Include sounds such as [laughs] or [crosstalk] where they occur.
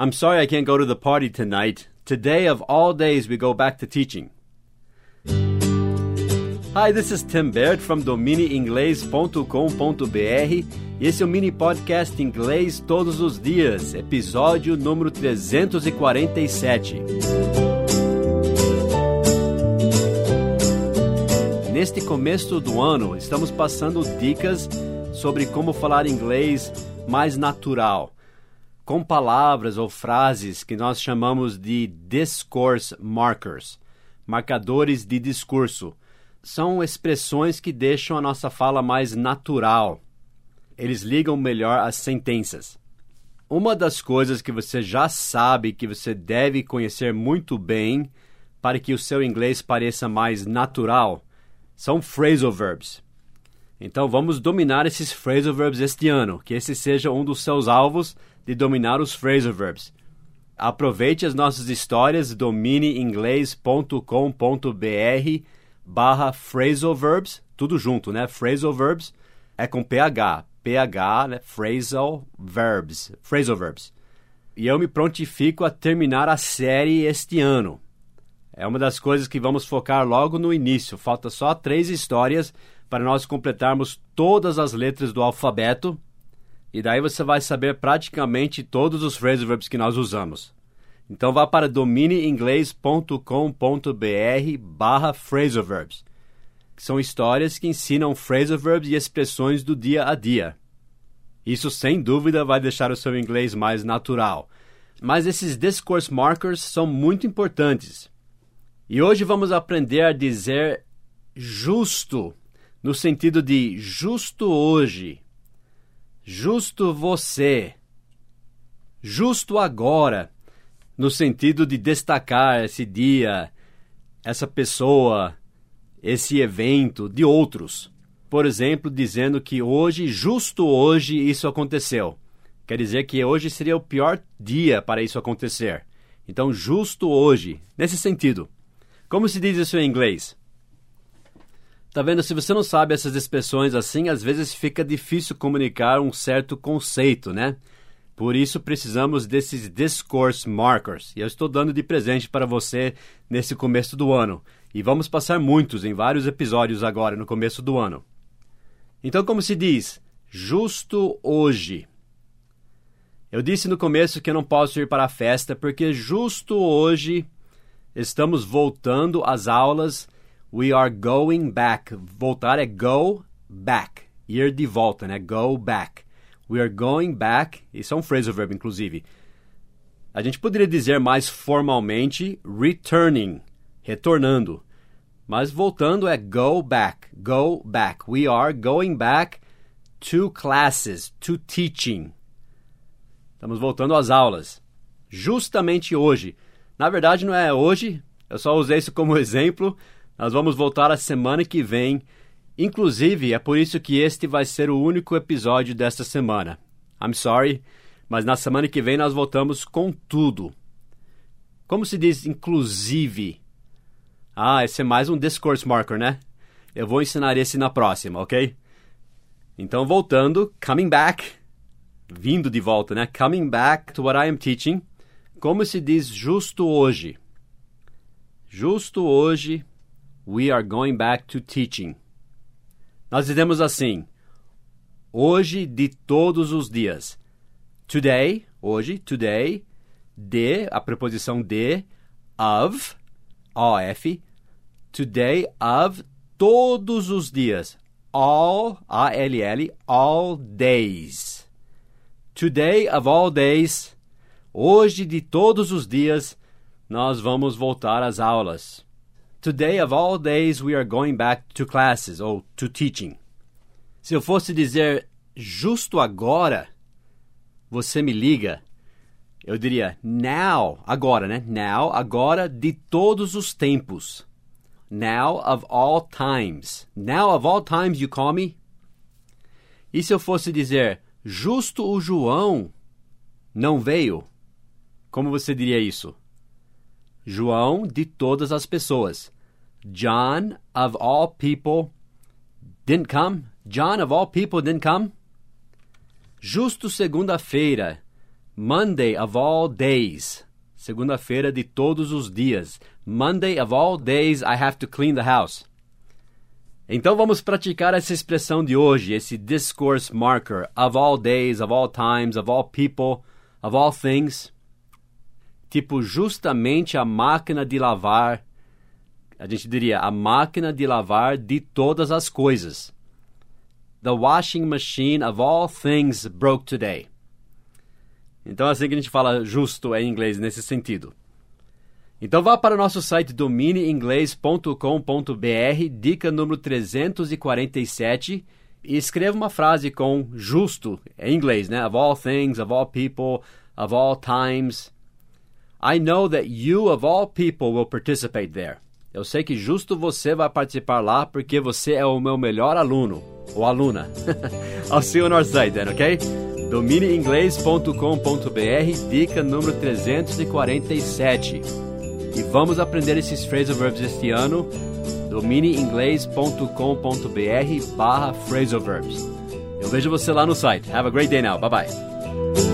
I'm sorry I can't go to the party tonight. Today of all days we go back to teaching. Hi, this is Tim Baird from dominiinglês.com.br e esse é o mini podcast Inglês Todos os Dias, episódio número 347. Neste começo do ano, estamos passando dicas sobre como falar inglês mais natural, com palavras ou frases que nós chamamos de discourse markers, marcadores de discurso são expressões que deixam a nossa fala mais natural. Eles ligam melhor as sentenças. Uma das coisas que você já sabe que você deve conhecer muito bem para que o seu inglês pareça mais natural são phrasal verbs. Então vamos dominar esses phrasal verbs este ano, que esse seja um dos seus alvos de dominar os phrasal verbs. Aproveite as nossas histórias, domineinglês.com.br barra phrasal verbs, tudo junto, né? Phrasal verbs é com PH, PH, né? Phrasal verbs, phrasal verbs. E eu me prontifico a terminar a série este ano. É uma das coisas que vamos focar logo no início. Falta só três histórias para nós completarmos todas as letras do alfabeto. E daí você vai saber praticamente todos os phrasal verbs que nós usamos. Então vá para domineinglês.com.br barra phrasal verbs, que são histórias que ensinam phrasal verbs e expressões do dia a dia. Isso sem dúvida vai deixar o seu inglês mais natural. Mas esses discourse markers são muito importantes. E hoje vamos aprender a dizer justo, no sentido de justo hoje, justo você, justo agora no sentido de destacar esse dia, essa pessoa, esse evento de outros. Por exemplo, dizendo que hoje, justo hoje, isso aconteceu. Quer dizer que hoje seria o pior dia para isso acontecer. Então, justo hoje, nesse sentido. Como se diz isso em inglês? Tá vendo? Se você não sabe essas expressões assim, às vezes fica difícil comunicar um certo conceito, né? Por isso precisamos desses discourse markers. E eu estou dando de presente para você nesse começo do ano. E vamos passar muitos em vários episódios agora no começo do ano. Então, como se diz? Justo hoje. Eu disse no começo que eu não posso ir para a festa porque justo hoje estamos voltando às aulas. We are going back. Voltar é go back. Ir de volta, né? Go back. We are going back. Isso é um phrasal verb, inclusive. A gente poderia dizer mais formalmente returning, retornando. Mas voltando é go back, go back. We are going back to classes, to teaching. Estamos voltando às aulas. Justamente hoje. Na verdade, não é hoje, eu só usei isso como [laughs] exemplo. Nós vamos voltar a semana que vem Inclusive, é por isso que este vai ser o único episódio desta semana. I'm sorry, mas na semana que vem nós voltamos com tudo. Como se diz inclusive? Ah, esse é mais um discourse marker, né? Eu vou ensinar esse na próxima, ok? Então, voltando, coming back, vindo de volta, né? Coming back to what I am teaching. Como se diz justo hoje? Justo hoje, we are going back to teaching. Nós dizemos assim: hoje de todos os dias. Today, hoje, today, de, a preposição de, of, of, today of todos os dias. All, A-L-L, all days. Today of all days, hoje de todos os dias, nós vamos voltar às aulas. Today of all days we are going back to classes ou to teaching. Se eu fosse dizer justo agora, você me liga, eu diria now, agora, né? Now, agora de todos os tempos. Now of all times. Now of all times you call me. E se eu fosse dizer justo o João não veio? Como você diria isso? João de todas as pessoas. John of all people didn't come. John of all people didn't come. Justo segunda-feira. Monday of all days. Segunda-feira de todos os dias. Monday of all days I have to clean the house. Então vamos praticar essa expressão de hoje, esse discourse marker of all days, of all times, of all people, of all things. Tipo, justamente a máquina de lavar, a gente diria a máquina de lavar de todas as coisas. The washing machine of all things broke today. Então é assim que a gente fala justo em inglês nesse sentido. Então vá para o nosso site domineinglês.com.br, dica número 347, e escreva uma frase com justo em inglês, né? Of all things, of all people, of all times. I know that you of all people will participate there. Eu sei que justo você vai participar lá porque você é o meu melhor aluno ou aluna. [laughs] I'll see you on our site then, okay? domineinglês.com.br, dica número 347. E vamos aprender esses phrasal verbs este ano. domineinglês.com.br barra phrasal verbs. Eu vejo você lá no site. Have a great day now. Bye bye.